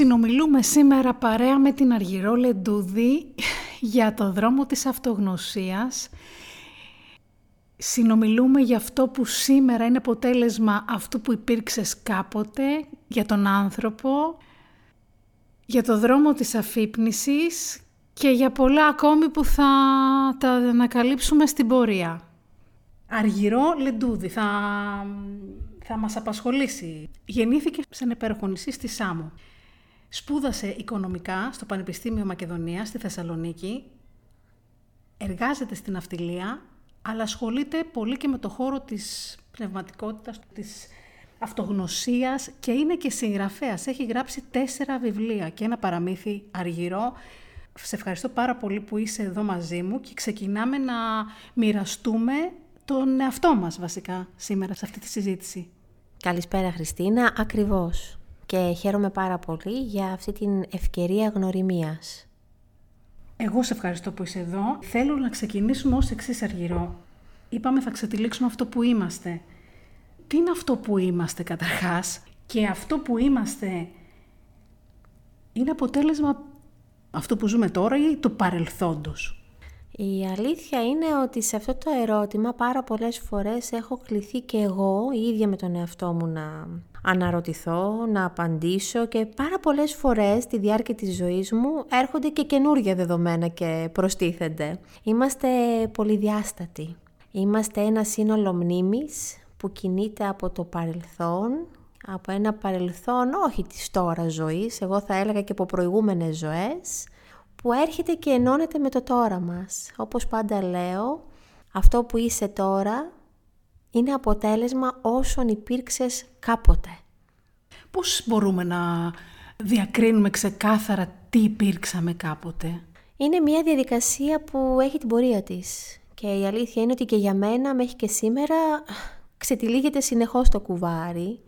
Συνομιλούμε σήμερα παρέα με την Αργυρό Λεντούδη για το δρόμο της αυτογνωσίας. Συνομιλούμε για αυτό που σήμερα είναι αποτέλεσμα αυτού που υπήρξες κάποτε, για τον άνθρωπο, για το δρόμο της αφύπνισης και για πολλά ακόμη που θα τα ανακαλύψουμε στην πορεία. Αργυρό Λεντούδη, θα, θα μας απασχολήσει. Γεννήθηκε σε ένα νησί στη Σάμο. Σπούδασε οικονομικά στο Πανεπιστήμιο Μακεδονίας στη Θεσσαλονίκη, εργάζεται στην αυτιλία, αλλά ασχολείται πολύ και με το χώρο της πνευματικότητας, της αυτογνωσίας και είναι και συγγραφέας. Έχει γράψει τέσσερα βιβλία και ένα παραμύθι αργυρό. Σε ευχαριστώ πάρα πολύ που είσαι εδώ μαζί μου και ξεκινάμε να μοιραστούμε τον εαυτό μας βασικά σήμερα σε αυτή τη συζήτηση. Καλησπέρα Χριστίνα, ακριβώς και χαίρομαι πάρα πολύ για αυτή την ευκαιρία γνωριμίας. Εγώ σε ευχαριστώ που είσαι εδώ. Θέλω να ξεκινήσουμε ως εξής αργυρό. Είπαμε θα ξετυλίξουμε αυτό που είμαστε. Τι είναι αυτό που είμαστε καταρχάς; Και αυτό που είμαστε είναι αποτέλεσμα αυτό που ζούμε τώρα ή του παρελθόντος; Η αλήθεια είναι ότι σε αυτό το ερώτημα πάρα πολλές φορές έχω κληθεί και εγώ η ίδια με τον εαυτό μου να αναρωτηθώ, να απαντήσω και πάρα πολλές φορές στη διάρκεια της ζωής μου έρχονται και καινούργια δεδομένα και προστίθενται. Είμαστε πολυδιάστατοι. Είμαστε ένα σύνολο μνήμης που κινείται από το παρελθόν, από ένα παρελθόν όχι της τώρα ζωής, εγώ θα έλεγα και από προηγούμενες ζωές, που έρχεται και ενώνεται με το τώρα μας. Όπως πάντα λέω, αυτό που είσαι τώρα είναι αποτέλεσμα όσων υπήρξες κάποτε. Πώς μπορούμε να διακρίνουμε ξεκάθαρα τι υπήρξαμε κάποτε; Είναι μια διαδικασία που έχει την πορεία της. Και η αλήθεια είναι ότι και για μένα μέχρι και σήμερα ξετυλίγεται συνεχώς το κουβάρι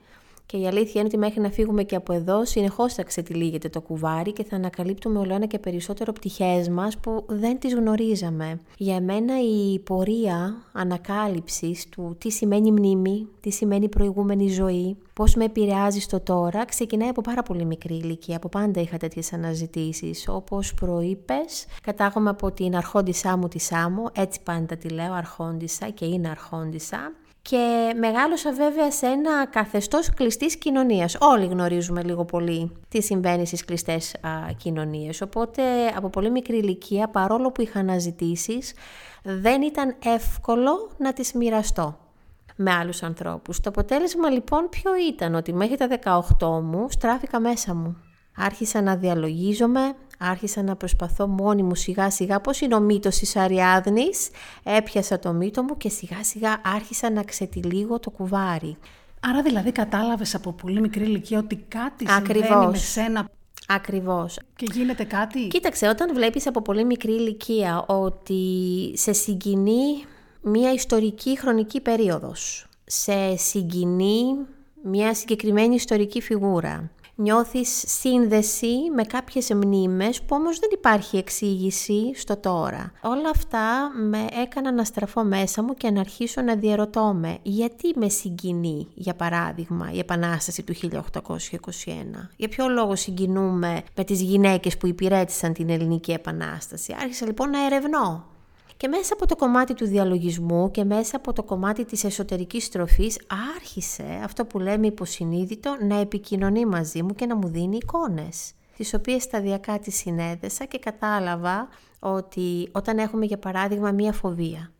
και η αλήθεια είναι ότι μέχρι να φύγουμε και από εδώ, συνεχώς θα ξετυλίγεται το κουβάρι και θα ανακαλύπτουμε όλο ένα και περισσότερο πτυχές μας που δεν τις γνωρίζαμε. Για μένα η πορεία ανακάλυψης του τι σημαίνει μνήμη, τι σημαίνει προηγούμενη ζωή, πώς με επηρεάζει στο τώρα, ξεκινάει από πάρα πολύ μικρή ηλικία. Από πάντα είχα τέτοιες αναζητήσεις. Όπως προείπες, κατάγομαι από την αρχόντισά μου τη Σάμο, έτσι πάντα τη λέω, αρχόντισα και είναι αρχόντισα και μεγάλωσα βέβαια σε ένα καθεστώς κλειστής κοινωνίας. Όλοι γνωρίζουμε λίγο πολύ τι συμβαίνει στις κλειστές α, κοινωνίες. Οπότε από πολύ μικρή ηλικία, παρόλο που είχα αναζητήσεις, δεν ήταν εύκολο να τις μοιραστώ με άλλους ανθρώπους. Το αποτέλεσμα λοιπόν ποιο ήταν, ότι μέχρι τα 18 μου στράφηκα μέσα μου. Άρχισα να διαλογίζομαι, άρχισα να προσπαθώ μόνη μου σιγά σιγά πώς είναι ο μύτος της Αριάδνης, έπιασα το μύτο μου και σιγά σιγά άρχισα να ξετυλίγω το κουβάρι. Άρα δηλαδή κατάλαβες από πολύ μικρή ηλικία ότι κάτι Ακριβώς. συμβαίνει με σένα Ακριβώς. Και γίνεται κάτι; Κοίταξε, όταν βλέπεις από πολύ μικρή ηλικία ότι σε συγκινεί μια ιστορική χρονική περίοδος, σε συγκινεί μια συγκεκριμένη ιστορική φιγούρα, νιώθεις σύνδεση με κάποιες μνήμες που όμως δεν υπάρχει εξήγηση στο τώρα. Όλα αυτά με έκαναν να στραφώ μέσα μου και να αρχίσω να διαρωτώ με γιατί με συγκινεί, για παράδειγμα, η Επανάσταση του 1821. Για ποιο λόγο συγκινούμε με τις γυναίκες που υπηρέτησαν την Ελληνική Επανάσταση; Άρχισα λοιπόν να ερευνώ και μέσα από το κομμάτι του διαλογισμού και μέσα από το κομμάτι της εσωτερικής στροφής άρχισε αυτό που λέμε υποσυνείδητο να επικοινωνεί μαζί μου και να μου δίνει εικόνες τις οποίες σταδιακά τις συνέδεσα και κατάλαβα ότι όταν έχουμε για παράδειγμα μία φοβία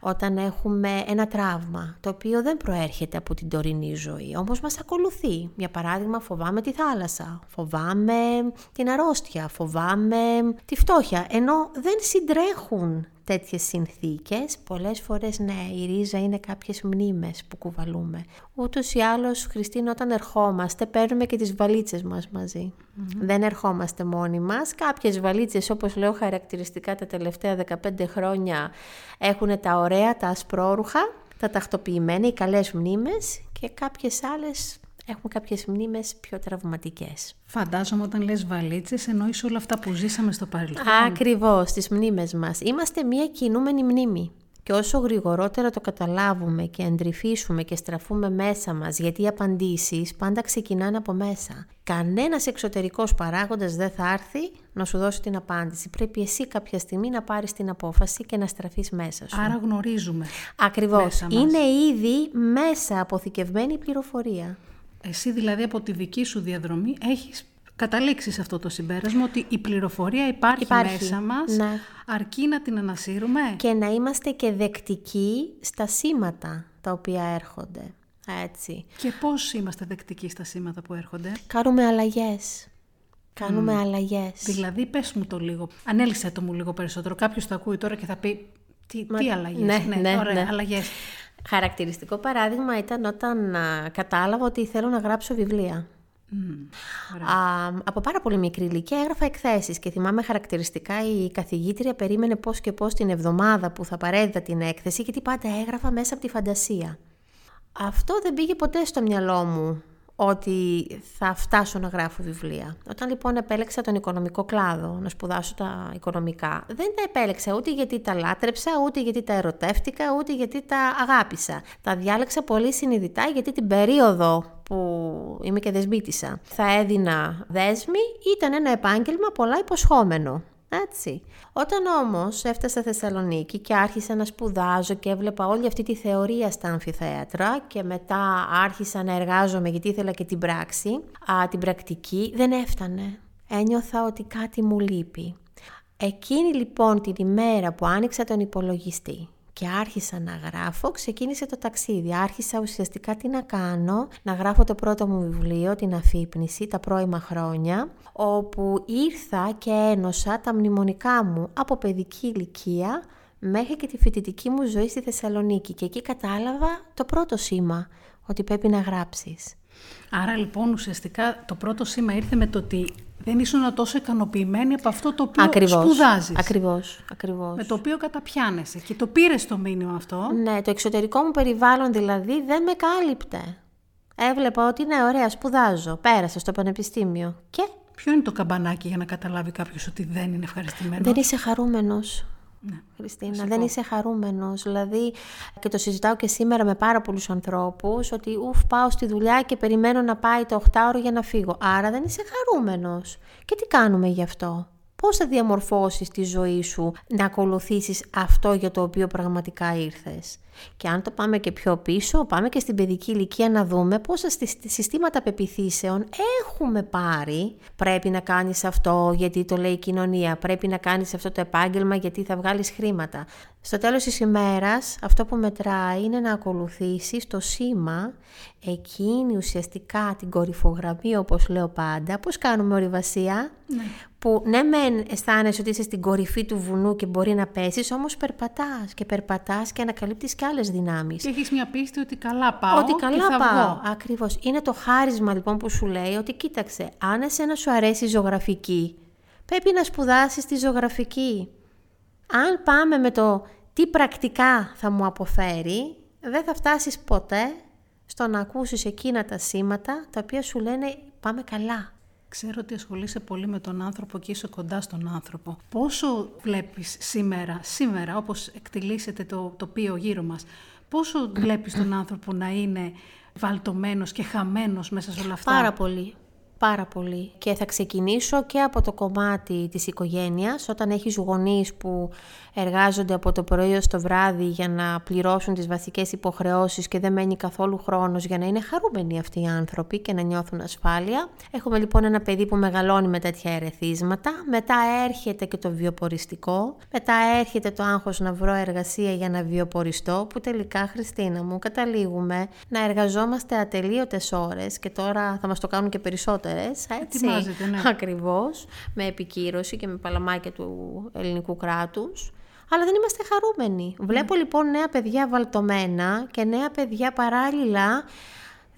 όταν έχουμε ένα τραύμα το οποίο δεν προέρχεται από την τωρινή ζωή, όμως μας ακολουθεί. Για παράδειγμα φοβάμαι τη θάλασσα, φοβάμαι την αρρώστια, φοβάμαι τη φτώχεια, ενώ δεν συντρέχουν τέτοιες συνθήκες, πολλές φορές ναι, η ρίζα είναι κάποιες μνήμες που κουβαλούμε. Ούτως ή άλλως, Χριστίνα, όταν ερχόμαστε, παίρνουμε και τις βαλίτσες μας μαζι Δεν ερχόμαστε μόνοι μας. Κάποιες βαλίτσες, όπως λέω χαρακτηριστικά τα τελευταία 15 χρόνια, έχουν τα ωραία, τα ασπρόρουχα, τα τακτοποιημένα, οι καλές μνήμες και κάποιες άλλες έχουν κάποιες μνήμες πιο τραυματικές. Φαντάζομαι όταν λες βαλίτσες εννοείς όλα αυτά που ζήσαμε στο παρελθόν. Ακριβώς, τις μνήμες μας. Είμαστε μια κινούμενη μνήμη. Και όσο γρηγορότερα το καταλάβουμε και εντρυφήσουμε και στραφούμε μέσα μας, γιατί οι απαντήσεις πάντα ξεκινάνε από μέσα. Κανένας εξωτερικός παράγοντας δεν θα έρθει να σου δώσει την απάντηση. Πρέπει εσύ κάποια στιγμή να πάρεις την απόφαση και να στραφείς μέσα σου. Άρα γνωρίζουμε. Ακριβώς. Είναι ήδη μέσα αποθηκευμένη πληροφορία. Εσύ δηλαδή από τη δική σου διαδρομή έχεις καταλήξει σε αυτό το συμπέρασμα ότι η πληροφορία υπάρχει, μέσα μας, ναι. αρκεί να την ανασύρουμε; Και να είμαστε και δεκτικοί στα σήματα τα οποία έρχονται. Έτσι. Και πώς είμαστε δεκτικοί στα σήματα που έρχονται; Κάνουμε αλλαγές. Κάνουμε mm. αλλαγές. Δηλαδή, πες μου το λίγο. Ανέλησε το μου λίγο περισσότερο. Κάποιος το ακούει τώρα και θα πει τι, Μα... τι αλλαγές. Ναι, ναι, ναι, ωραία, ναι. αλλαγές. Χαρακτηριστικό παράδειγμα ήταν όταν α, κατάλαβα ότι θέλω να γράψω βιβλία. Α, από πάρα πολύ μικρή ηλικία έγραφα εκθέσεις και θυμάμαι χαρακτηριστικά η καθηγήτρια περίμενε πώς και πώς την εβδομάδα που θα παρέδιδα την έκθεση γιατί πάντα έγραφα μέσα από τη φαντασία. Αυτό δεν πήγε ποτέ στο μυαλό μου ότι θα φτάσω να γράφω βιβλία. Όταν λοιπόν επέλεξα τον οικονομικό κλάδο, να σπουδάσω τα οικονομικά, δεν τα επέλεξα ούτε γιατί τα λάτρεψα, ούτε γιατί τα ερωτεύτηκα, ούτε γιατί τα αγάπησα. Τα διάλεξα πολύ συνειδητά γιατί την περίοδο που είμαι και δεσμήτησα θα έδινα δέσμη ήταν ένα επάγγελμα πολλά υποσχόμενο. Έτσι. Όταν όμως έφτασα στη Θεσσαλονίκη και άρχισα να σπουδάζω και έβλεπα όλη αυτή τη θεωρία στα αμφιθέατρα και μετά άρχισα να εργάζομαι γιατί ήθελα και την πράξη, α, την πρακτική, δεν έφτανε. Ένιωθα ότι κάτι μου λείπει. Εκείνη λοιπόν την ημέρα που άνοιξα τον υπολογιστή και άρχισα να γράφω, ξεκίνησε το ταξίδι. Άρχισα ουσιαστικά τι να κάνω, να γράφω το πρώτο μου βιβλίο, την αφύπνιση, τα πρώιμα χρόνια, όπου ήρθα και ένωσα τα μνημονικά μου από παιδική ηλικία μέχρι και τη φοιτητική μου ζωή στη Θεσσαλονίκη και εκεί κατάλαβα το πρώτο σήμα, ότι πρέπει να γράψεις. Άρα λοιπόν ουσιαστικά το πρώτο σήμα ήρθε με το ότι δεν ήσουν τόσο ικανοποιημένη από αυτό το οποίο ακριβώς, σπουδάζεις. Ακριβώς, ακριβώς. Με το οποίο καταπιάνεσαι και το πήρες το μήνυμα αυτό. Ναι, το εξωτερικό μου περιβάλλον δηλαδή δεν με κάλυπτε. Έβλεπα ότι είναι ωραία, σπουδάζω, πέρασα στο πανεπιστήμιο και... Ποιο είναι το καμπανάκι για να καταλάβει κάποιος ότι δεν είναι ευχαριστημένο; Δεν είσαι χαρούμενος. Ναι. Χριστίνα, δεν είσαι χαρούμενος. Δηλαδή, και το συζητάω και σήμερα με πάρα πολλούς ανθρώπους, ότι ουφ πάω στη δουλειά και περιμένω να πάει το 8ωρο για να φύγω. Άρα δεν είσαι χαρούμενος. Και τι κάνουμε γι' αυτό; Πώς θα διαμορφώσεις τη ζωή σου να ακολουθήσεις αυτό για το οποίο πραγματικά ήρθες; Και αν το πάμε και πιο πίσω, πάμε και στην παιδική ηλικία να δούμε πόσα συστήματα πεπιθήσεων έχουμε πάρει. Πρέπει να κάνεις αυτό γιατί το λέει η κοινωνία, πρέπει να κάνεις αυτό το επάγγελμα γιατί θα βγάλεις χρήματα. Στο τέλος της ημέρας αυτό που μετράει είναι να ακολουθήσεις το σήμα εκείνη ουσιαστικά την κορυφογραμμή όπως λέω πάντα. Πώς κάνουμε ορειβασία, ναι. που ναι μεν αισθάνεσαι ότι είσαι στην κορυφή του βουνού και μπορεί να πέσεις, όμως περπατάς και περπατάς και ανακαλύπτεις και άλλες δυνάμεις. Και έχεις μια πίστη ότι καλά πάω Ότι καλά και θα πάω, βγω. ακριβώς. Είναι το χάρισμα λοιπόν που σου λέει ότι κοίταξε, αν εσένα σου αρέσει η ζωγραφική, πρέπει να σπουδάσεις τη ζωγραφική. Αν πάμε με το τι πρακτικά θα μου αποφέρει, δεν θα φτάσεις ποτέ στο να ακούσεις εκείνα τα σήματα τα οποία σου λένε πάμε καλά. Ξέρω ότι ασχολείσαι πολύ με τον άνθρωπο και είσαι κοντά στον άνθρωπο. Πόσο βλέπεις σήμερα, σήμερα όπως εκτελήσεται το τοπίο γύρω μας, πόσο βλέπεις τον άνθρωπο να είναι βαλτωμένος και χαμένος μέσα σε όλα αυτά; Πάρα πολύ πάρα πολύ. Και θα ξεκινήσω και από το κομμάτι της οικογένειας, όταν έχεις γονείς που εργάζονται από το πρωί ως το βράδυ για να πληρώσουν τις βασικές υποχρεώσεις και δεν μένει καθόλου χρόνος για να είναι χαρούμενοι αυτοί οι άνθρωποι και να νιώθουν ασφάλεια. Έχουμε λοιπόν ένα παιδί που μεγαλώνει με τέτοια ερεθίσματα. Μετά έρχεται και το βιοποριστικό. Μετά έρχεται το άγχος να βρω εργασία για να βιοποριστώ, που τελικά, Χριστίνα μου, καταλήγουμε να εργαζόμαστε ατελείωτες ώρες και τώρα θα μας το κάνουν και περισσότερο έτσι, ναι. ακριβώς, με επικύρωση και με παλαμάκια του ελληνικού κράτους. Αλλά δεν είμαστε χαρούμενοι. Ναι. Βλέπω λοιπόν νέα παιδιά βαλτωμένα και νέα παιδιά παράλληλα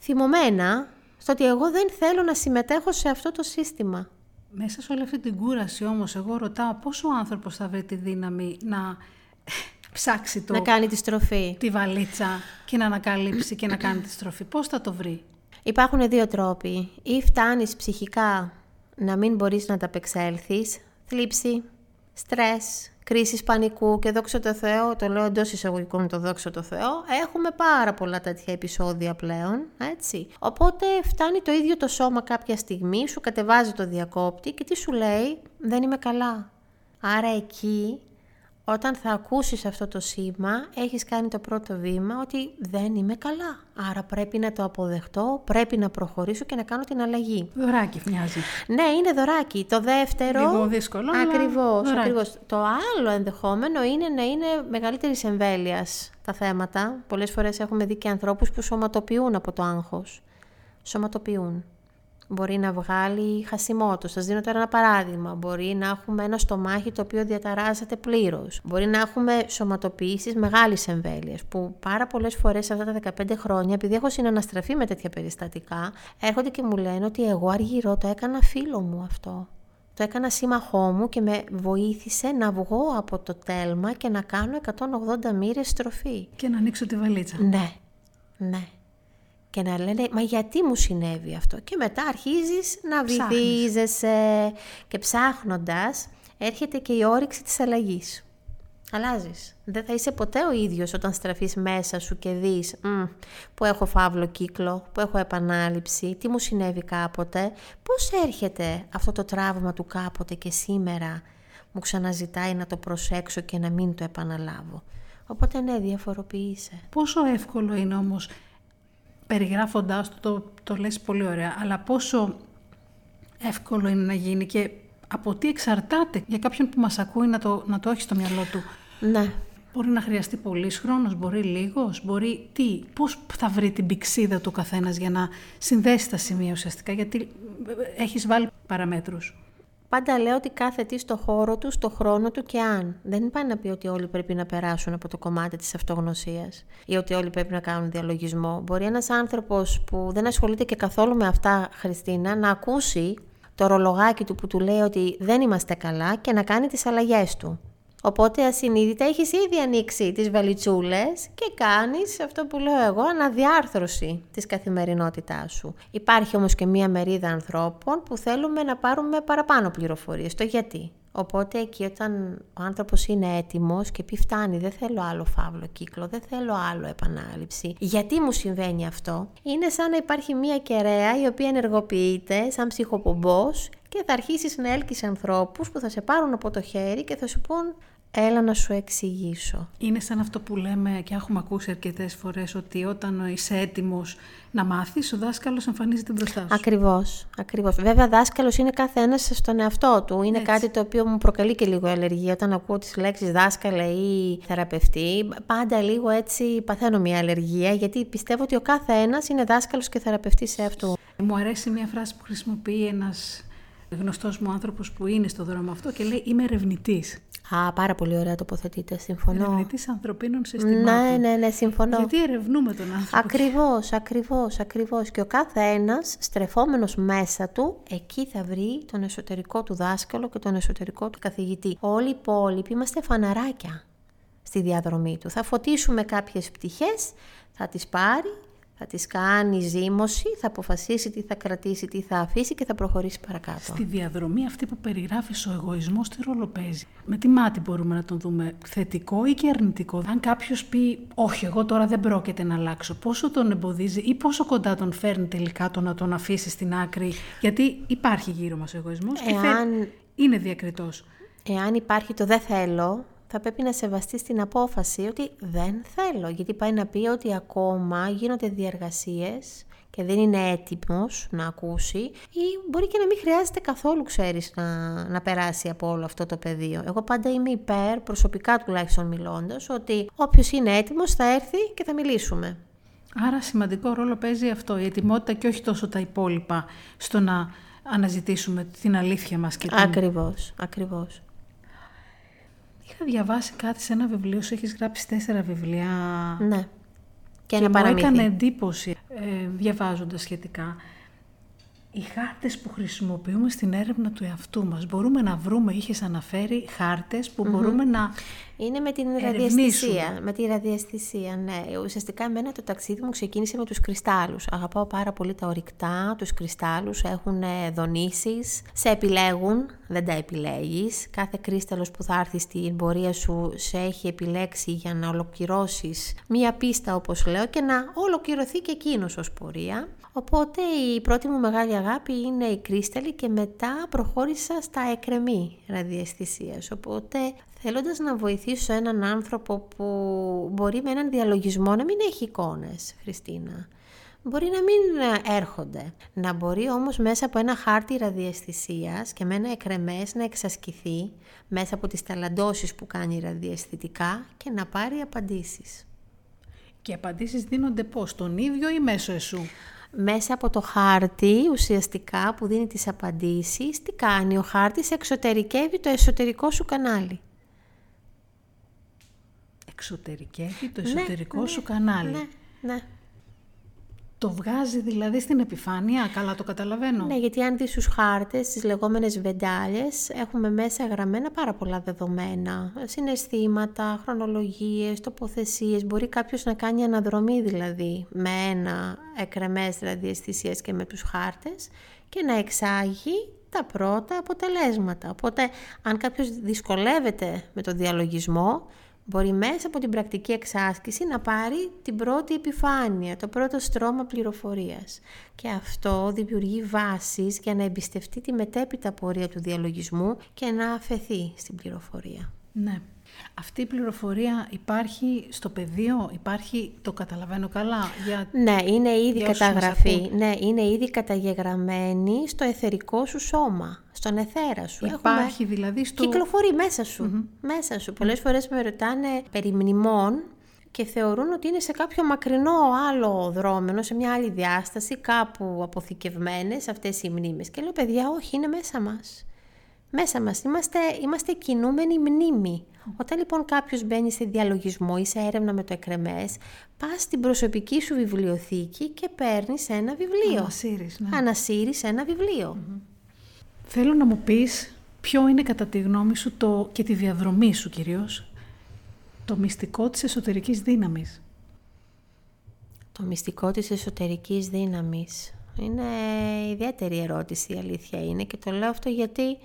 θυμωμένα στο ότι εγώ δεν θέλω να συμμετέχω σε αυτό το σύστημα. Μέσα σε όλη αυτή την κούραση όμως, εγώ ρωτάω πόσο ο άνθρωπος θα βρει τη δύναμη να ψάξει το, Να κάνει τη στροφή. τη βαλίτσα και να ανακαλύψει και να κάνει τη στροφή. Πώς θα το βρει; Υπάρχουν δύο τρόποι. Ή φτάνεις ψυχικά να μην μπορείς να τα απεξέλθεις, θλίψη, στρες, κρίσεις πανικού και δόξα τω Θεώ, το λέω εντός εισαγωγικών το δόξα τω Θεώ, έχουμε πάρα πολλά τέτοια επεισόδια πλέον, έτσι. Οπότε φτάνει το ίδιο το σώμα κάποια στιγμή, σου κατεβάζει το διακόπτη και τι σου λέει, δεν είμαι καλά. Άρα εκεί όταν θα ακούσεις αυτό το σήμα, έχεις κάνει το πρώτο βήμα ότι δεν είμαι καλά. Άρα πρέπει να το αποδεχτώ, πρέπει να προχωρήσω και να κάνω την αλλαγή. Δωράκι μοιάζει. Ναι, είναι δωράκι. Το δεύτερο... Λίγο δύσκολο, ακριβώς, ακριβώς. Το άλλο ενδεχόμενο είναι να είναι μεγαλύτερης εμβέλειας τα θέματα. Πολλές φορές έχουμε δει και ανθρώπους που σωματοποιούν από το άγχος. Σωματοποιούν. Μπορεί να βγάλει χασιμότο. Σας δίνω τώρα ένα παράδειγμα. Μπορεί να έχουμε ένα στομάχι το οποίο διαταράσσεται πλήρως. Μπορεί να έχουμε σωματοποιήσεις μεγάλης εμβέλειας. Που πάρα πολλές φορές αυτά τα 15 χρόνια, επειδή έχω συναναστραφεί με τέτοια περιστατικά, έρχονται και μου λένε ότι εγώ αργυρό το έκανα φίλο μου αυτό. Το έκανα σύμμαχό μου και με βοήθησε να βγω από το τέλμα και να κάνω 180 μοίρες στροφή. Και να ανοίξω τη βαλίτσα. Ναι, ναι και να λένε «Μα γιατί μου συνέβη αυτό» και μετά αρχίζεις να βυθίζεσαι και ψάχνοντας έρχεται και η όρεξη της αλλαγής. Αλλάζεις. Δεν θα είσαι ποτέ ο ίδιος όταν στραφείς μέσα σου και δεις που έχω φαύλο κύκλο, που έχω επανάληψη, τι μου συνέβη κάποτε, πώς έρχεται αυτό το τραύμα του κάποτε και σήμερα μου ξαναζητάει να το προσέξω και να μην το επαναλάβω. Οπότε ναι, διαφοροποιείσαι. Πόσο εύκολο είναι όμως περιγράφοντάς το, το, το λες πολύ ωραία, αλλά πόσο εύκολο είναι να γίνει και από τι εξαρτάται για κάποιον που μας ακούει να το, να το έχει στο μυαλό του. Ναι. Μπορεί να χρειαστεί πολύς χρόνος, μπορεί λίγος, μπορεί τι, πώς θα βρει την πηξίδα του καθένας για να συνδέσει τα σημεία ουσιαστικά, γιατί έχεις βάλει παραμέτρους. Πάντα λέω ότι κάθε τι στο χώρο του, στο χρόνο του και αν. Δεν πάει να πει ότι όλοι πρέπει να περάσουν από το κομμάτι της αυτογνωσίας ή ότι όλοι πρέπει να κάνουν διαλογισμό. Μπορεί ένας άνθρωπος που δεν ασχολείται και καθόλου με αυτά, Χριστίνα, να ακούσει το ρολογάκι του που του λέει ότι δεν είμαστε καλά και να κάνει τις αλλαγές του. Οπότε ασυνείδητα έχεις ήδη ανοίξει τις βαλιτσούλες και κάνεις αυτό που λέω εγώ αναδιάρθρωση της καθημερινότητάς σου. Υπάρχει όμως και μία μερίδα ανθρώπων που θέλουμε να πάρουμε παραπάνω πληροφορίες. Το γιατί. Οπότε εκεί όταν ο άνθρωπος είναι έτοιμος και πει φτάνει δεν θέλω άλλο φαύλο κύκλο, δεν θέλω άλλο επανάληψη. Γιατί μου συμβαίνει αυτό; Είναι σαν να υπάρχει μία κεραία η οποία ενεργοποιείται σαν ψυχοπομπός και θα αρχίσεις να έλκεις ανθρώπους που θα σε πάρουν από το χέρι και θα σου πούν Έλα να σου εξηγήσω. Είναι σαν αυτό που λέμε και έχουμε ακούσει αρκετές φορές ότι όταν είσαι έτοιμος να μάθεις, ο δάσκαλος εμφανίζεται μπροστά σου. Ακριβώς, ακριβώς. Βέβαια δάσκαλος είναι κάθε ένας στον εαυτό του. Είναι κάτι το οποίο μου προκαλεί και λίγο αλλεργία όταν ακούω τις λέξεις δάσκαλε ή θεραπευτή. Πάντα λίγο έτσι παθαίνω μια αλλεργία γιατί πιστεύω ότι ο κάθε ένας είναι δάσκαλος και θεραπευτής σε αυτό. Μου αρέσει μια φράση που χρησιμοποιεί ένας γνωστός μου άνθρωπος που είναι στο δρόμο αυτό και λέει είμαι ερευνητής. Α, πάρα πολύ ωραία τοποθετείτε, συμφωνώ. Ερευνητής ανθρωπίνων συστημάτων. Ναι, ναι, ναι, συμφωνώ. Γιατί ερευνούμε τον άνθρωπο. Ακριβώς, ακριβώς, ακριβώς. Και ο κάθε ένας στρεφόμενος μέσα του, εκεί θα βρει τον εσωτερικό του δάσκαλο και τον εσωτερικό του καθηγητή. Όλοι οι υπόλοιποι είμαστε φαναράκια στη διαδρομή του. Θα φωτίσουμε κάποιες πτυχές, θα τις πάρει θα τις κάνει ζήμωση, θα αποφασίσει τι θα κρατήσει, τι θα αφήσει και θα προχωρήσει παρακάτω. Στη διαδρομή αυτή που περιγράφεις ο εγωισμός τι ρόλο παίζει; Με τι μάτι μπορούμε να τον δούμε, θετικό ή και αρνητικό; Αν κάποιος πει όχι εγώ τώρα δεν πρόκειται να αλλάξω, πόσο τον εμποδίζει ή πόσο κοντά τον φέρνει τελικά το να τον αφήσει στην άκρη; Γιατί υπάρχει γύρω μας ο εγωισμός Εάν... και είναι διακριτός. Εάν υπάρχει το δεν θέλω, θα πρέπει να σεβαστεί την απόφαση ότι δεν θέλω, γιατί πάει να πει ότι ακόμα γίνονται διαργασίες και δεν είναι έτοιμος να ακούσει ή μπορεί και να μην χρειάζεται καθόλου, ξέρεις, να, να περάσει από όλο αυτό το πεδίο. Εγώ πάντα είμαι υπέρ, προσωπικά τουλάχιστον μιλώντας, ότι όποιος είναι έτοιμος θα έρθει και θα μιλήσουμε. Άρα σημαντικό ρόλο παίζει αυτό, η ετοιμότητα και όχι τόσο τα υπόλοιπα στο να αναζητήσουμε την αλήθεια μας. Και την... Ακριβώς, ακριβώς. Είχα διαβάσει κάτι σε ένα βιβλίο σου, έχεις γράψει τέσσερα βιβλία. Ναι. Και, και μου έκανε εντύπωση ε, διαβάζοντας σχετικά. Οι χάρτες που χρησιμοποιούμε στην έρευνα του εαυτού μας. Μπορούμε να βρούμε, είχες αναφέρει, χάρτες που μπορούμε να Είναι με την ραδιαισθησία. Με τη ραδιαισθησία, ναι. Ουσιαστικά εμένα το ταξίδι μου ξεκίνησε με τους κρυστάλλους. Αγαπάω πάρα πολύ τα ορυκτά, τους κρυστάλλους έχουν ε, δονήσεις, σε επιλέγουν, δεν τα επιλέγεις. Κάθε κρύσταλλος που θα έρθει στην πορεία σου σε έχει επιλέξει για να ολοκληρώσεις μία πίστα όπως λέω και να ολοκληρωθεί και εκείνος ως πορεία. Οπότε η πρώτη μου μεγάλη αγάπη είναι η κρύσταλλη και μετά προχώρησα στα εκρεμή ραδιαισθησίας. Οπότε θέλοντας να βοηθήσω έναν άνθρωπο που μπορεί με έναν διαλογισμό να μην έχει εικόνες, Χριστίνα. Μπορεί να μην έρχονται. Να μπορεί όμως μέσα από ένα χάρτη ραδιαισθησίας και με ένα εκρεμές να εξασκηθεί μέσα από τις ταλαντώσεις που κάνει ραδιαισθητικά και να πάρει απαντήσεις. Και οι απαντήσεις δίνονται πώς, τον ίδιο ή μέσω εσού; Μέσα από το χάρτη ουσιαστικά που δίνει τις απαντήσεις, τι κάνει; Ο χάρτης, εξωτερικεύει το εσωτερικό σου κανάλι. Εξωτερικεύει το ναι, εσωτερικό σου ναι, κανάλι. Ναι, ναι. Το βγάζει δηλαδή στην επιφάνεια, καλά το καταλαβαίνω. Ναι, γιατί αν δεις τους χάρτες, τις λεγόμενες βεντάλιες, έχουμε μέσα γραμμένα πάρα πολλά δεδομένα. Συναισθήματα, χρονολογίες, τοποθεσίες. Μπορεί κάποιος να κάνει αναδρομή δηλαδή με ένα εκρεμές δηλαδή αισθησίες και με τους χάρτες και να εξάγει τα πρώτα αποτελέσματα. Οπότε αν κάποιος δυσκολεύεται με το διαλογισμό, μπορεί μέσα από την πρακτική εξάσκηση να πάρει την πρώτη επιφάνεια, το πρώτο στρώμα πληροφορίας. Και αυτό δημιουργεί βάσεις για να εμπιστευτεί τη μετέπειτα πορεία του διαλογισμού και να αφαιθεί στην πληροφορία. Ναι. Αυτή η πληροφορία υπάρχει στο πεδίο, υπάρχει, το καταλαβαίνω καλά. Για... Ναι, είναι ήδη καταγραφή. Ναι, είναι ήδη καταγεγραμμένη στο εθερικό σου σώμα, στον εθέρα σου. Υπάρχει δηλαδή στο... Κυκλοφορεί μέσα σου. Μέσα σου. Πολλές φορές με ρωτάνε περί μνημών και θεωρούν ότι είναι σε κάποιο μακρινό άλλο δρόμενο, σε μια άλλη διάσταση, κάπου αποθηκευμένες αυτές οι μνήμες. Και λέω, παιδιά, όχι, είναι μέσα μας. Μέσα μας είμαστε, είμαστε κινούμενοι μνήμη. Όταν λοιπόν κάποιος μπαίνει σε διαλογισμό ή σε έρευνα με το εκρεμές, πας στην προσωπική σου βιβλιοθήκη και παίρνεις ένα βιβλίο. Ανασύρεις, ναι. Ανασύρεις ένα Θέλω να μου πεις ποιο είναι κατά τη γνώμη σου το, και τη διαδρομή σου κυρίως, το μυστικό της εσωτερικής δύναμης. Το μυστικό της εσωτερικής δύναμης. Είναι ιδιαίτερη ερώτηση η αλήθεια είναι και το λέω αυτό γιατί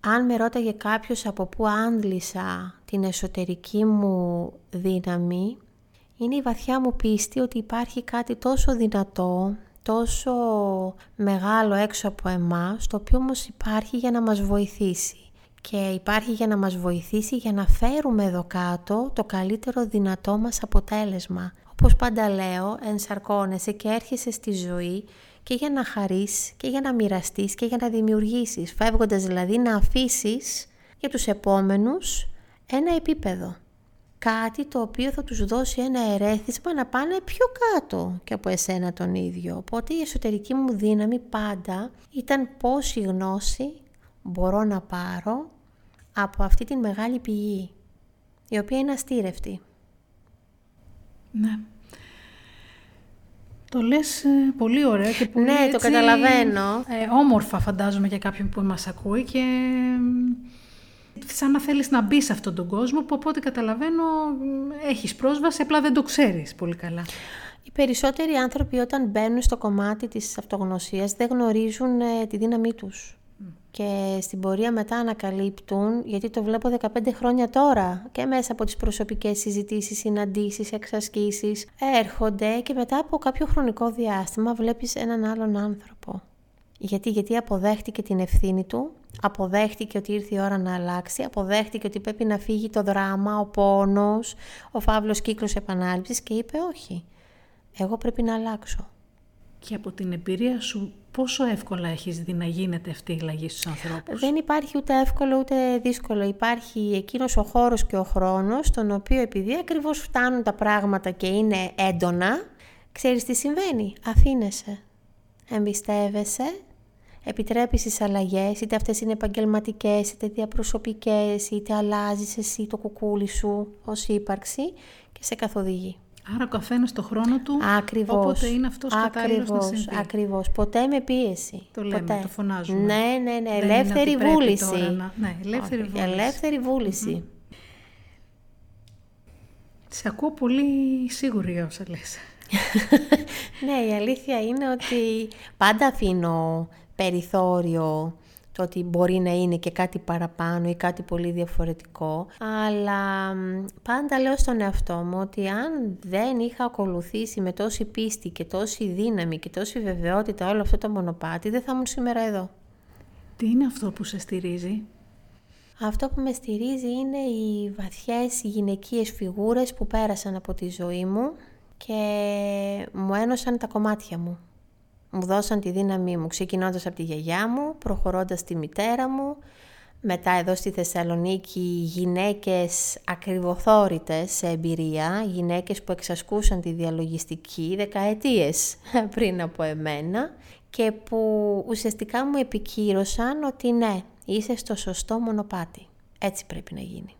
αν με ρώταγε κάποιος από πού άντλησα την εσωτερική μου δύναμη, είναι η βαθιά μου πίστη ότι υπάρχει κάτι τόσο δυνατό, τόσο μεγάλο έξω από εμάς, το οποίο όμως υπάρχει για να μας βοηθήσει. Και υπάρχει για να μας βοηθήσει για να φέρουμε εδώ κάτω το καλύτερο δυνατό μας αποτέλεσμα. Όπως πάντα λέω, ενσαρκώνεσαι και έρχεσαι στη ζωή και για να χαρείς και για να μοιραστείς και για να δημιουργήσεις, φεύγοντας δηλαδή να αφήσεις για τους επόμενους ένα επίπεδο. Κάτι το οποίο θα τους δώσει ένα ερέθισμα να πάνε πιο κάτω και από εσένα τον ίδιο. Οπότε η εσωτερική μου δύναμη πάντα ήταν πόση γνώση μπορώ να πάρω από αυτή την μεγάλη πηγή, η οποία είναι αστήρευτη. Ναι. Το λες ε, πολύ ωραία και πολύ Ναι, το καταλαβαίνω. Ε, όμορφα φαντάζομαι για κάποιον που μας ακούει και σαν να θέλεις να μπεις σε αυτόν τον κόσμο που από ό,τι καταλαβαίνω έχεις πρόσβαση, απλά δεν το ξέρεις πολύ καλά. Οι περισσότεροι άνθρωποι όταν μπαίνουν στο κομμάτι της αυτογνωσίας δεν γνωρίζουν ε, τη δύναμή τους και στην πορεία μετά ανακαλύπτουν, γιατί το βλέπω 15 χρόνια τώρα και μέσα από τις προσωπικές συζητήσεις, συναντήσεις, εξασκήσεις, έρχονται και μετά από κάποιο χρονικό διάστημα βλέπεις έναν άλλον άνθρωπο. Γιατί, γιατί αποδέχτηκε την ευθύνη του, αποδέχτηκε ότι ήρθε η ώρα να αλλάξει, αποδέχτηκε ότι πρέπει να φύγει το δράμα, ο πόνος, ο φαύλος κύκλος επανάληψης και είπε όχι, εγώ πρέπει να αλλάξω. Και από την εμπειρία σου πόσο εύκολα έχεις δει να γίνεται αυτή η αλλαγή στους ανθρώπους; Δεν υπάρχει ούτε εύκολο ούτε δύσκολο. Υπάρχει εκείνος ο χώρος και ο χρόνος, στον οποίο επειδή ακριβώς φτάνουν τα πράγματα και είναι έντονα, ξέρεις τι συμβαίνει. Αφήνεσαι. Εμπιστεύεσαι, επιτρέπεις τις αλλαγές, είτε αυτές είναι επαγγελματικές, είτε διαπροσωπικές, είτε αλλάζεις εσύ το κουκούλι σου ως ύπαρξη και σε καθοδηγεί. Άρα ο καθένας το χρόνο του, ακριβώς, όποτε είναι αυτός κατάλληλος να συμβεί. Ακριβώς, ποτέ με πίεση. Το λέμε, ποτέ. το φωνάζουμε. Ναι, ναι, ναι, ελεύθερη βούληση. Ναι, ελεύθερη βούληση. Ελεύθερη βούληση. Σε ακούω πολύ σίγουρη όσα λες. ναι, η αλήθεια είναι ότι πάντα αφήνω περιθώριο το ότι μπορεί να είναι και κάτι παραπάνω ή κάτι πολύ διαφορετικό, αλλά πάντα λέω στον εαυτό μου ότι αν δεν είχα ακολουθήσει με τόση πίστη και τόση δύναμη και τόση βεβαιότητα όλο αυτό το μονοπάτι, δεν θα ήμουν σήμερα εδώ. Τι είναι αυτό που σε στηρίζει; Αυτό που με στηρίζει είναι οι βαθιές γυναικείες φιγούρες που πέρασαν από τη ζωή μου και μου ένωσαν τα κομμάτια μου. Μου δώσαν τη δύναμή μου, ξεκινώντας από τη γιαγιά μου, προχωρώντας τη μητέρα μου, μετά εδώ στη Θεσσαλονίκη γυναίκες ακριβοθόρητες σε εμπειρία, γυναίκες που εξασκούσαν τη διαλογιστική δεκαετίες πριν από εμένα και που ουσιαστικά μου επικύρωσαν ότι ναι, είσαι στο σωστό μονοπάτι. Έτσι πρέπει να γίνει.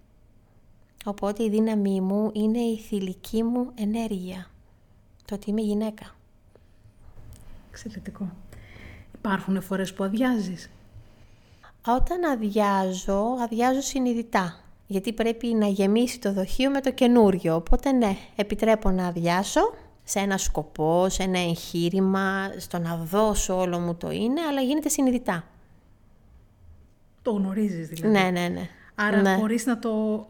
Οπότε η δύναμή μου είναι η θηλυκή μου ενέργεια. Το ότι είμαι γυναίκα. Εξαιρετικό. Υπάρχουν φορές που αδειάζεις. Όταν αδειάζω, αδειάζω συνειδητά. Γιατί πρέπει να γεμίσει το δοχείο με το καινούριο. Οπότε ναι, επιτρέπω να αδειάσω σε ένα σκοπό, σε ένα εγχείρημα, στο να δώσω όλο μου το είναι, αλλά γίνεται συνειδητά. Το γνωρίζεις δηλαδή. Ναι, ναι, ναι. Άρα ναι. μπορείς να το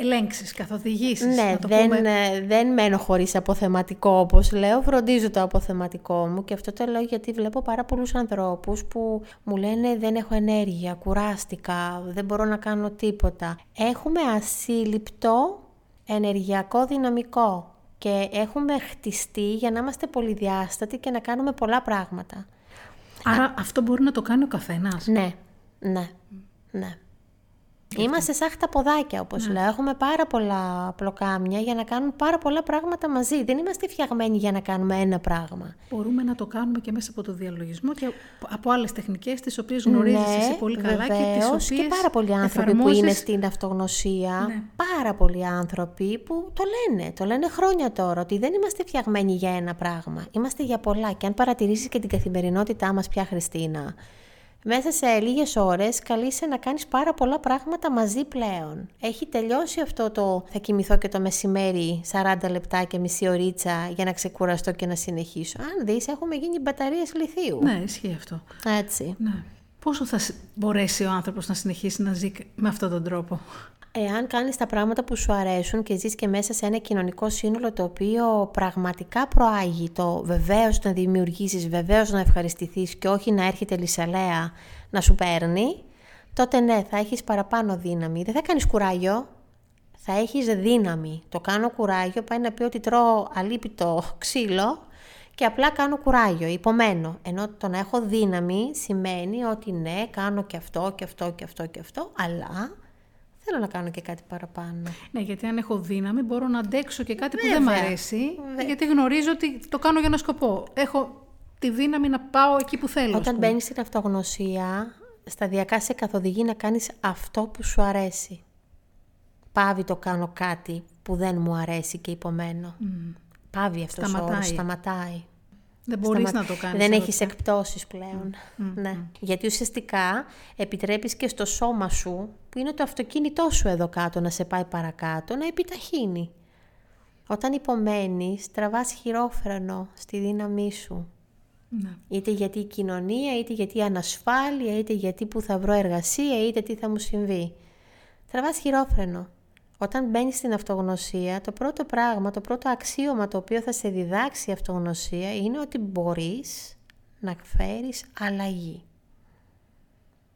ελέγξεις, καθοδηγήσεις. Ναι, να το δεν, πούμε... δεν μένω χωρίς αποθεματικό όπως λέω, φροντίζω το αποθεματικό μου και αυτό το λέω γιατί βλέπω πάρα πολλούς ανθρώπους που μου λένε δεν έχω ενέργεια, κουράστηκα, δεν μπορώ να κάνω τίποτα. Έχουμε ασύλληπτο ενεργειακό δυναμικό και έχουμε χτιστεί για να είμαστε πολυδιάστατοι και να κάνουμε πολλά πράγματα. Άρα αυτό μπορεί να το κάνει ο καθένας; Ναι, ναι, ναι. Είμαστε σαν ποδάκια, όπως ναι. λέω. Έχουμε πάρα πολλά πλοκάμια για να κάνουν πάρα πολλά πράγματα μαζί. Δεν είμαστε φτιαγμένοι για να κάνουμε ένα πράγμα. Μπορούμε να το κάνουμε και μέσα από το διαλογισμό και από άλλες τεχνικές τις οποίες γνωρίζεις ναι, εσύ πολύ καλά βεβαίως, και τις οποίες και πάρα πολλοί άνθρωποι εφαρμόζεις... που είναι στην αυτογνωσία. Ναι. Πάρα πολλοί άνθρωποι που το λένε. Το λένε χρόνια τώρα ότι δεν είμαστε φτιαγμένοι για ένα πράγμα. Είμαστε για πολλά. Και αν παρατηρήσεις και την καθημερινότητά μας πια Χριστίνα, μέσα σε λίγες ώρες καλείσαι να κάνεις πάρα πολλά πράγματα μαζί πλέον. Έχει τελειώσει αυτό το θα κοιμηθώ και το μεσημέρι 40 λεπτά και μισή ωρίτσα για να ξεκουραστώ και να συνεχίσω. Αν δεις έχουμε γίνει μπαταρίες λιθίου. Ναι, ισχύει αυτό. Έτσι. Ναι. Πόσο θα μπορέσει ο άνθρωπος να συνεχίσει να ζει με αυτόν τον τρόπο; Εάν κάνεις τα πράγματα που σου αρέσουν και ζεις και μέσα σε ένα κοινωνικό σύνολο το οποίο πραγματικά προάγει το βεβαίως να δημιουργήσεις, βεβαίως να ευχαριστηθείς και όχι να έρχεται λησαλέα να σου παίρνει, τότε ναι, θα έχεις παραπάνω δύναμη. Δεν θα κάνεις κουράγιο, θα έχεις δύναμη. Το κάνω κουράγιο πάει να πει ότι τρώω αλίπητο ξύλο και απλά κάνω κουράγιο, υπομένω. Ενώ το να έχω δύναμη σημαίνει ότι ναι, κάνω και αυτό και αυτό και αυτό και αυτό, αλλά θέλω να κάνω και κάτι παραπάνω. Ναι, γιατί αν έχω δύναμη μπορώ να αντέξω και κάτι που δεν μ' αρέσει, γιατί γνωρίζω ότι το κάνω για ένα σκοπό. Έχω τη δύναμη να πάω εκεί που θέλω. Όταν μπαίνεις στην αυτογνωσία, σταδιακά σε καθοδηγεί να κάνεις αυτό που σου αρέσει. Πάβει το κάνω κάτι που δεν μου αρέσει και υπομένω. Mm. Πάβει αυτός ο όρος, σταματάει. Δεν μπορείς να το κάνεις. Δεν έχεις εκπτώσεις πλέον. Ναι. Γιατί ουσιαστικά επιτρέπεις και στο σώμα σου, που είναι το αυτοκίνητό σου εδώ κάτω, να σε πάει παρακάτω, να επιταχύνει. Όταν υπομένεις, τραβάς χειρόφρενο στη δύναμή σου. Ναι. Είτε γιατί η κοινωνία, είτε γιατί η ανασφάλεια, είτε γιατί που θα βρω εργασία, είτε τι θα μου συμβεί. Τραβάς χειρόφρενο. Όταν μπαίνει στην αυτογνωσία, το πρώτο πράγμα, το πρώτο αξίωμα το οποίο θα σε διδάξει η αυτογνωσία είναι ότι μπορείς να φέρεις αλλαγή.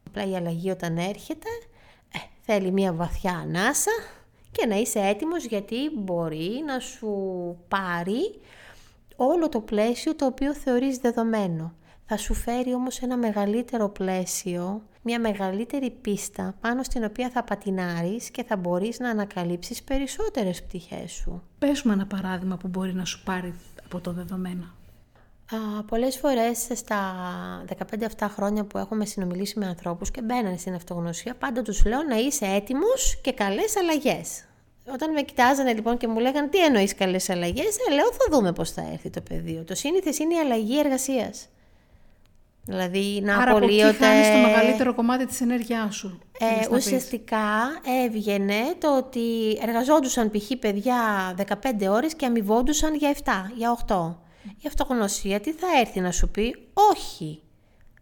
Απλά η αλλαγή όταν έρχεται ε, θέλει μια βαθιά ανάσα και να είσαι έτοιμος γιατί μπορεί να σου πάρει όλο το πλαίσιο το οποίο θεωρείς δεδομένο. Θα σου φέρει όμως ένα μεγαλύτερο πλαίσιο, μια μεγαλύτερη πίστα πάνω στην οποία θα πατινάρεις και θα μπορείς να ανακαλύψεις περισσότερες πτυχές σου. Πες μου ένα παράδειγμα που μπορεί να σου πάρει από το δεδομένο. Α, πολλές φορές στα 15 αυτά χρόνια που έχουμε συνομιλήσει με ανθρώπους και μπαίνανε στην αυτογνωσία, πάντα τους λέω να είσαι έτοιμος και καλές αλλαγές. Όταν με κοιτάζανε λοιπόν και μου λέγανε τι εννοείς καλές αλλαγές, ε, λέω θα δούμε πώς θα έρθει το πεδίο. Το σύνηθες είναι η αλλαγή εργασίας. Δηλαδή να Άρα από εκεί απολύονται... χάνεις το μεγαλύτερο κομμάτι της ενέργειάς σου. Ε, θέλεις να πεις. ουσιαστικά έβγαινε το ότι εργαζόντουσαν π.χ. παιδιά 15 ώρες και αμοιβόντουσαν για 7, για 8. Η αυτογνωσία τι θα έρθει να σου πει, όχι.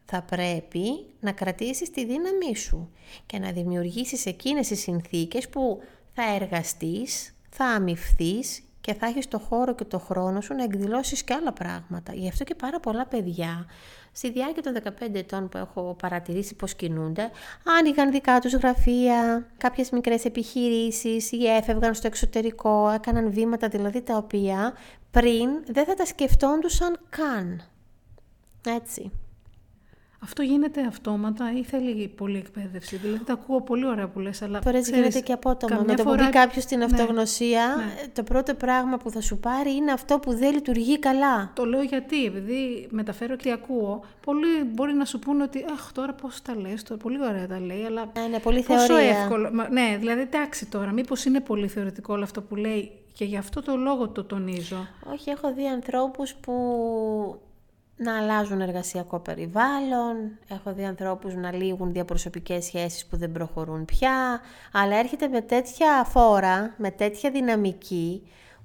Θα πρέπει να κρατήσεις τη δύναμή σου και να δημιουργήσεις εκείνες τις συνθήκες που θα εργαστείς, θα αμυφθείς και θα έχεις το χώρο και το χρόνο σου να εκδηλώσεις και άλλα πράγματα. Γι' αυτό και πάρα πολλά παιδιά στη διάρκεια των 15 ετών που έχω παρατηρήσει πώς κινούνται, άνοιγαν δικά τους γραφεία, κάποιες μικρές επιχειρήσεις ή έφευγαν στο εξωτερικό, έκαναν βήματα δηλαδή τα οποία πριν δεν θα τα σκεφτόντουσαν καν. Έτσι. Αυτό γίνεται αυτόματα ή θέλει πολλή εκπαίδευση; Δηλαδή τα ακούω πολύ ωραία που λες, αλλά Φορές ξέρεις, γίνεται και απότομα. καμιά Με το που φορά- μπει κάποιος στην Ναι, αυτογνωσία, ναι. το πρώτο πράγμα που θα σου πάρει είναι αυτό που δεν λειτουργεί καλά. Το λέω γιατί, επειδή μεταφέρω τι ακούω. Πολλοί μπορεί να σου πούνε ότι Αχ, τώρα πώς τα λες, τώρα πολύ ωραία τα λέει, αλλά Ναι, είναι πολύ πόσο θεωρία. εύκολο. Μα, ναι, δηλαδή εντάξει τώρα, μήπως είναι πολύ θεωρητικό όλο αυτό που λέει και γι' αυτό το λόγο το τονίζω. Όχι, έχω δει ανθρώπους που να αλλάζουν εργασιακό περιβάλλον, έχω δει ανθρώπους να λύγουν διαπροσωπικές σχέσεις που δεν προχωρούν πια, αλλά έρχεται με τέτοια φόρα, με τέτοια δυναμική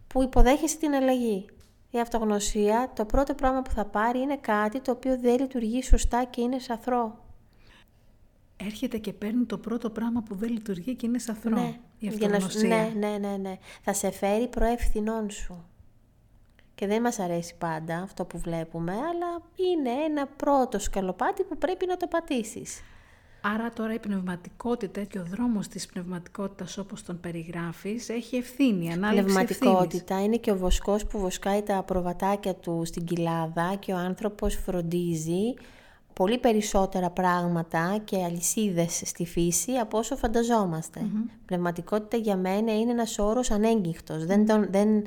που υποδέχεσαι την αλλαγή. Η αυτογνωσία, το πρώτο πράγμα που θα πάρει είναι κάτι το οποίο δεν λειτουργεί σωστά και είναι σαθρό. Έρχεται και παίρνει το πρώτο πράγμα που δεν λειτουργεί και είναι σαθρό. Ναι, η για να σου- αυτογνωσία. ναι, ναι, ναι, ναι. Θα σε φέρει προευθυνών σου. Και δεν μας αρέσει πάντα αυτό που βλέπουμε, αλλά είναι ένα πρώτο σκαλοπάτι που πρέπει να το πατήσεις. Άρα τώρα η πνευματικότητα και ο δρόμος της πνευματικότητας όπως τον περιγράφεις έχει ευθύνη, ανάληψη ευθύνης. Πνευματικότητα είναι και ο βοσκός που βοσκάει τα προβατάκια του στην κοιλάδα και ο άνθρωπος φροντίζει πολύ περισσότερα πράγματα και αλυσίδες στη φύση από όσο φανταζόμαστε. Πνευματικότητα για μένα είναι ένας όρος ανέγγιχτος. Δεν, τον, δεν,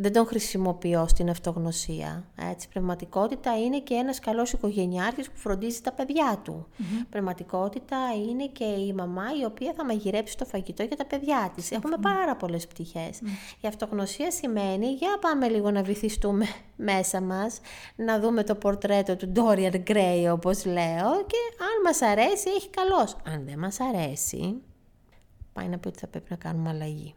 δεν τον χρησιμοποιώ στην αυτογνωσία. Έτσι, πνευματικότητα είναι και ένας καλός οικογενειάρχης που φροντίζει τα παιδιά του. Πνευματικότητα είναι και η μαμά η οποία θα μαγειρέψει το φαγητό για τα παιδιά της. Έχουμε πάρα πολλές πτυχές. Η αυτογνωσία σημαίνει, για πάμε λίγο να βυθιστούμε μέσα μας, να δούμε το πορτρέτο του Dorian Gray όπως λέω και αν μας αρέσει έχει καλός. Αν δεν μας αρέσει, πάει να πει ότι θα πρέπει να κάνουμε αλλαγή.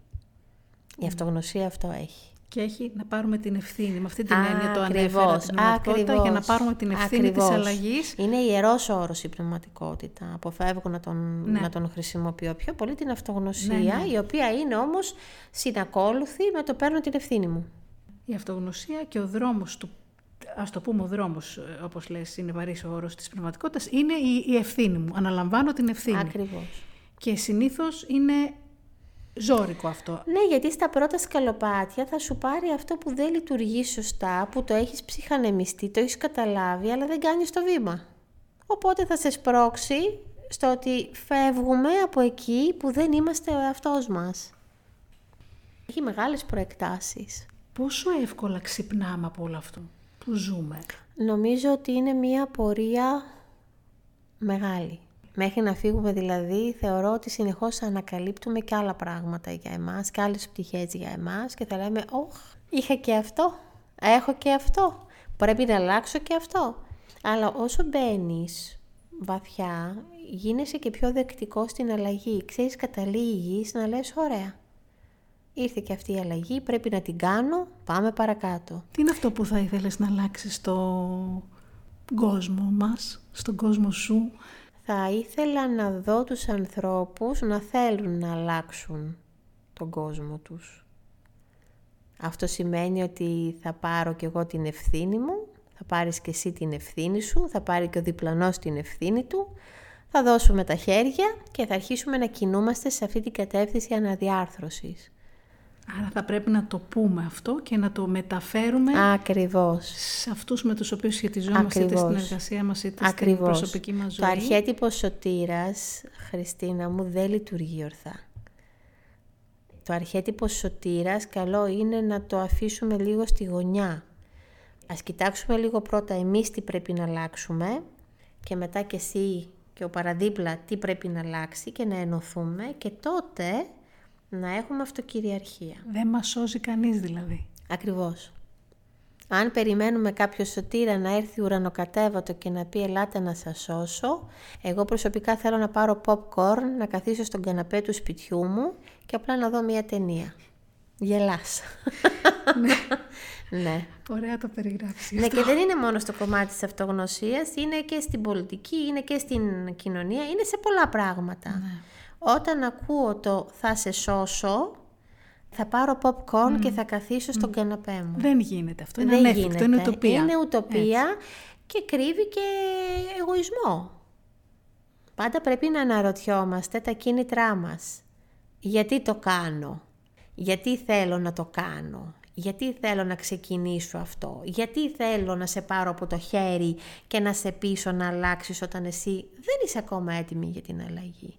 Η αυτογνωσία αυτό έχει. Και έχει να πάρουμε την ευθύνη. Με αυτή την έννοια το ανέφερα Ακριβώς, την πνευματικότητα για να ακριβώς, πάρουμε την ευθύνη ακριβώς. της αλλαγής. Είναι ιερός όρος η πνευματικότητα. Αποφεύγω να τον, Ναι. να τον χρησιμοποιώ πιο πολύ την αυτογνωσία, Ναι, ναι. η οποία είναι όμως συνακόλουθη με το παίρνω την ευθύνη μου. Η αυτογνωσία και ο δρόμος του, ας το πούμε ο δρόμος, ε, όπως λες, είναι βαρύς ο όρος της πνευματικότητας, είναι η, η ευθύνη μου. Αναλαμβάνω την ευθύνη. Ακριβώς. Και συνήθως είναι ζώρικο αυτό. Ναι, γιατί στα πρώτα σκαλοπάτια θα σου πάρει αυτό που δεν λειτουργεί σωστά, που το έχεις ψυχανεμιστεί, το έχεις καταλάβει, αλλά δεν κάνεις το βήμα. Οπότε θα σε σπρώξει στο ότι φεύγουμε από εκεί που δεν είμαστε ο εαυτός μας. Έχει μεγάλες προεκτάσεις. Πόσο εύκολα ξυπνάμε από όλο αυτό που ζούμε; Νομίζω ότι είναι μία πορεία μεγάλη. Μέχρι να φύγουμε δηλαδή, θεωρώ ότι συνεχώς ανακαλύπτουμε και άλλα πράγματα για εμάς και άλλες πτυχές για εμάς και θα λέμε «Ωχ, είχα και αυτό, έχω και αυτό, πρέπει να αλλάξω και αυτό». Αλλά όσο μπαίνεις βαθιά, γίνεσαι και πιο δεκτικός στην αλλαγή. Ξέρεις, καταλήγεις να λες «Ωραία, ήρθε και αυτή η αλλαγή, πρέπει να την κάνω, πάμε παρακάτω». Τι είναι αυτό που θα ήθελες να αλλάξεις στον κόσμο μας, στον κόσμο σου; Θα ήθελα να δω τους ανθρώπους να θέλουν να αλλάξουν τον κόσμο τους. Αυτό σημαίνει ότι θα πάρω και εγώ την ευθύνη μου, θα πάρεις και εσύ την ευθύνη σου, θα πάρει και ο διπλανός την ευθύνη του, θα δώσουμε τα χέρια και θα αρχίσουμε να κινούμαστε σε αυτή την κατεύθυνση αναδιάρθρωσης. Άρα θα πρέπει να το πούμε αυτό και να το μεταφέρουμε Ακριβώς. σε αυτούς με τους οποίους σχετιζόμαστε είτε Ακριβώς. στην εργασία μας είτε Ακριβώς. στην προσωπική μας ζωή. Το αρχέτυπο σωτήρας, Χριστίνα μου, δεν λειτουργεί ορθά. Το αρχέτυπο σωτήρας καλό είναι να το αφήσουμε λίγο στη γωνιά. Ας κοιτάξουμε λίγο πρώτα εμείς τι πρέπει να αλλάξουμε και μετά και εσύ και ο παραδίπλα τι πρέπει να αλλάξει και να ενωθούμε και τότε να έχουμε αυτοκυριαρχία. Δεν μας σώζει κανείς δηλαδή. Ακριβώς. Αν περιμένουμε κάποιο σωτήρα να έρθει ουρανοκατέβατο και να πει ελάτε να σας σώσω, εγώ προσωπικά θέλω να πάρω popcorn, να καθίσω στον καναπέ του σπιτιού μου και απλά να δω μια ταινία. Γελάς. ναι. ναι. Ωραία το περιγράψεις. Ναι, και δεν είναι μόνο στο κομμάτι της αυτογνωσίας, είναι και στην πολιτική, είναι και στην κοινωνία, είναι σε πολλά πράγματα. Ναι. Όταν ακούω το θα σε σώσω, θα πάρω popcorn και θα καθίσω στον καναπέ μου. Δεν γίνεται αυτό. Είναι Δεν ανέφικτο, γίνεται. είναι ουτοπία. Είναι ουτοπία και κρύβει και εγωισμό. Πάντα πρέπει να αναρωτιόμαστε τα κίνητρά μας. Γιατί το κάνω; Γιατί θέλω να το κάνω; Γιατί θέλω να ξεκινήσω αυτό; Γιατί θέλω να σε πάρω από το χέρι και να σε πείσω να αλλάξεις όταν εσύ δεν είσαι ακόμα έτοιμη για την αλλαγή;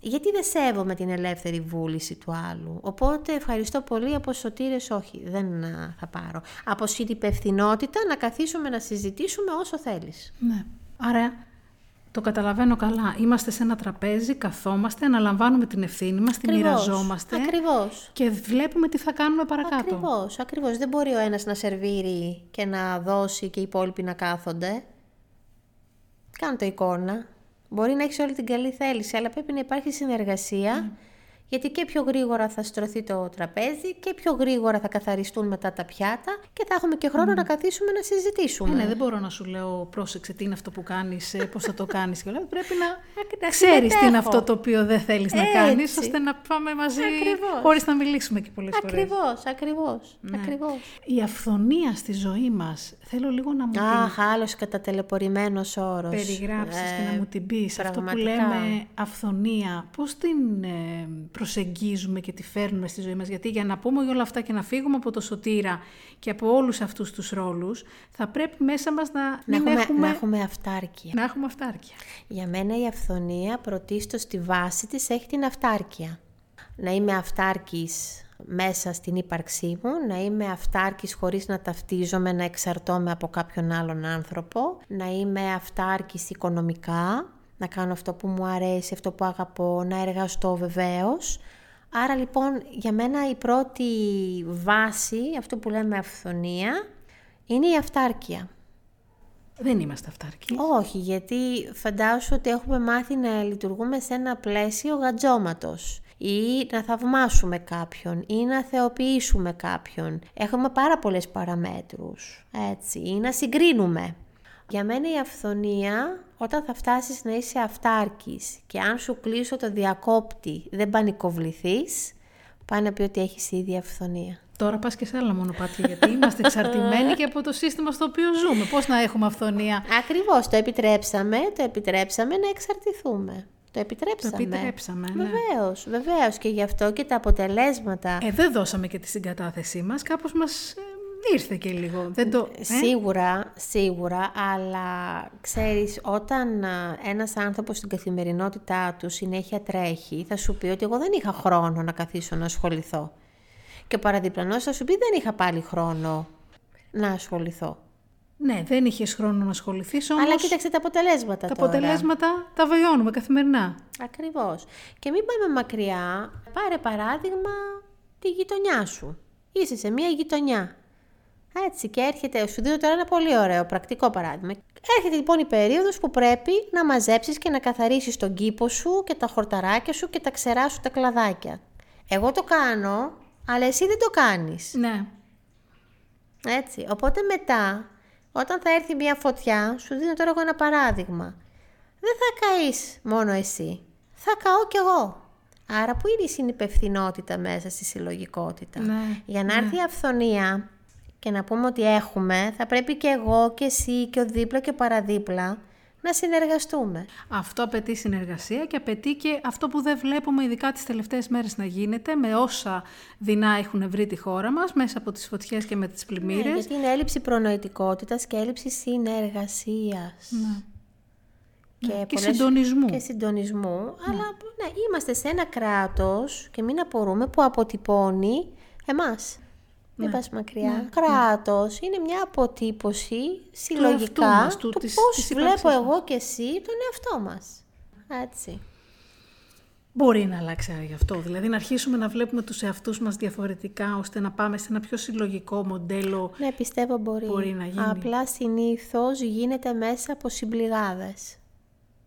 Γιατί δεν σέβομαι την ελεύθερη βούληση του άλλου; Οπότε ευχαριστώ πολύ από σωτήρες όχι, δεν α, θα πάρω. Από συνυπευθυνότητα να καθίσουμε να συζητήσουμε όσο θέλεις. Ναι. Άρα το καταλαβαίνω καλά. Είμαστε σε ένα τραπέζι, καθόμαστε, αναλαμβάνουμε την ευθύνη μας, την μοιραζόμαστε Ακριβώς. και βλέπουμε τι θα κάνουμε παρακάτω. Ακριβώς, ακριβώς. Δεν μπορεί ο ένας να σερβίρει και να δώσει και οι υπόλοιποι να κάθονται. Κάνω το εικόνα. Μπορεί να έχεις όλη την καλή θέληση, αλλά πρέπει να υπάρχει συνεργασία. Γιατί και πιο γρήγορα θα στρωθεί το τραπέζι και πιο γρήγορα θα καθαριστούν μετά τα πιάτα και θα έχουμε και χρόνο να καθίσουμε να συζητήσουμε. Ε, ναι, δεν μπορώ να σου λέω πρόσεξε τι είναι αυτό που κάνεις, ε, πώς θα το κάνεις και όλα. Πρέπει να να ξέρεις τι είναι συμμετέχω. αυτό το οποίο δεν θέλεις να Έτσι. κάνεις, ώστε να πάμε μαζί Ακριβώς. χωρίς να μιλήσουμε και πολλές φορές. Ακριβώς, ακριβώς, Ναι. ακριβώς. Η αυθονία στη ζωή μας, θέλω λίγο να μου την Αχ, άλλος κατατελεπορημένος όρος. περιγράψεις και Ε, να μου την πεις. Αυτό που πραγματικά. λέμε αυθονία, πώς την ε, προσεγγίζουμε και τη φέρνουμε στη ζωή μας. Γιατί για να πούμε όλα αυτά και να φύγουμε από το σωτήρα και από όλους αυτούς τους ρόλους, θα πρέπει μέσα μας να, Να μην έχουμε, έχουμε, να έχουμε αυτάρκεια. να έχουμε αυτάρκεια. Για μένα η αυθονία πρωτίστως στη βάση της έχει την αυτάρκεια. Να είμαι αυτάρκης μέσα στην ύπαρξή μου, να είμαι αυτάρκης χωρίς να ταυτίζομαι, να εξαρτώμαι από κάποιον άλλον άνθρωπο, να είμαι αυτάρκης οικονομικά, να κάνω αυτό που μου αρέσει, αυτό που αγαπώ, να εργαστώ βεβαίως. Άρα λοιπόν για μένα η πρώτη βάση, αυτό που λέμε αυθονία, είναι η αυτάρκεια. Δεν είμαστε αυτάρκοι. Όχι, γιατί φαντάσου ότι έχουμε μάθει να λειτουργούμε σε ένα πλαίσιο γατζώματος ή να θαυμάσουμε κάποιον ή να θεοποιήσουμε κάποιον. Έχουμε πάρα πολλές παραμέτρους, έτσι, ή να συγκρίνουμε. Για μένα η αυθονία, όταν θα φτάσεις να είσαι αυτάρκης και αν σου κλείσω το διακόπτη δεν πανικοβληθείς, πάει να πει ότι έχεις ήδη αυθονία. Τώρα πας και σε άλλα μονοπάτια, γιατί είμαστε εξαρτημένοι και από το σύστημα στο οποίο ζούμε. Πώς να έχουμε αυθονία; Ακριβώς, το επιτρέψαμε, το επιτρέψαμε να εξαρτηθούμε. Το επιτρέψαμε. Το επιτρέψαμε, ναι. Βεβαίως, βεβαίως και γι' αυτό και τα αποτελέσματα. Ε, δεν δώσαμε και τη συγκατάθεσή μας, κάπως μας ε, ήρθε και λίγο. Δεν το... ε; Σίγουρα, σίγουρα, αλλά ξέρεις, όταν α, ένας άνθρωπος στην καθημερινότητά του συνέχεια τρέχει, θα σου πει ότι εγώ δεν είχα χρόνο να καθίσω να ασχοληθώ. Και ο παραδιπλανός θα σου πει δεν είχα πάλι χρόνο να ασχοληθώ. Ναι, δεν είχες χρόνο να ασχοληθείς, όμως. Αλλά κοίταξε τα αποτελέσματα τα τώρα. αποτελέσματα τα βιώνουμε καθημερινά. Ακριβώς. Και μην πάμε μακριά. Πάρε παράδειγμα τη γειτονιά σου. Είσαι σε μία γειτονιά. Έτσι και έρχεται, σου δίνω τώρα ένα πολύ ωραίο πρακτικό παράδειγμα. Έρχεται λοιπόν η περίοδος που πρέπει να μαζέψεις και να καθαρίσεις τον κήπο σου και τα χορταράκια σου και τα ξερά σου τα κλαδάκια. Εγώ το κάνω, αλλά εσύ δεν το κάνεις. Ναι. Έτσι. Οπότε μετά, όταν θα έρθει μια φωτιά, σου δίνω τώρα εγώ ένα παράδειγμα. Δεν θα καείς μόνο εσύ. Θα καώ κι εγώ. Άρα που είναι η συνυπευθυνότητα μέσα στη συλλογικότητα; Ναι, Για να έρθει η αυθονία και να πούμε ότι έχουμε, θα πρέπει και εγώ και εσύ και ο δίπλα και ο παραδίπλα να συνεργαστούμε. Αυτό απαιτεί συνεργασία και απαιτεί και αυτό που δεν βλέπουμε ειδικά τις τελευταίες μέρες να γίνεται με όσα δεινά έχουν βρει τη χώρα μας μέσα από τις φωτιές και με τις Ναι, πλημμύρες. γιατί είναι έλλειψη προνοητικότητας και έλλειψη συνεργασίας. Ναι. Και, Ναι, και πολλές- συντονισμού. Και συντονισμού. Αλλά ναι, είμαστε σε ένα κράτος και μην απορούμε που αποτυπώνει εμάς. Μην Ναι. πας μακριά. Ναι, Κράτος είναι μια αποτύπωση εαυτού συλλογικά μας, του- του, του, της- της πώς ύπαρξής μας. βλέπω εγώ και εσύ τον εαυτό μας. Έτσι. Ναι. μπορεί να αλλάξει γι' αυτό. Δηλαδή να αρχίσουμε να βλέπουμε τους εαυτούς μας διαφορετικά ώστε να πάμε σε ένα πιο συλλογικό μοντέλο. Ναι, πιστεύω μπορεί. Μπορεί να γίνει. Απλά συνήθως γίνεται μέσα από συμπληγάδες.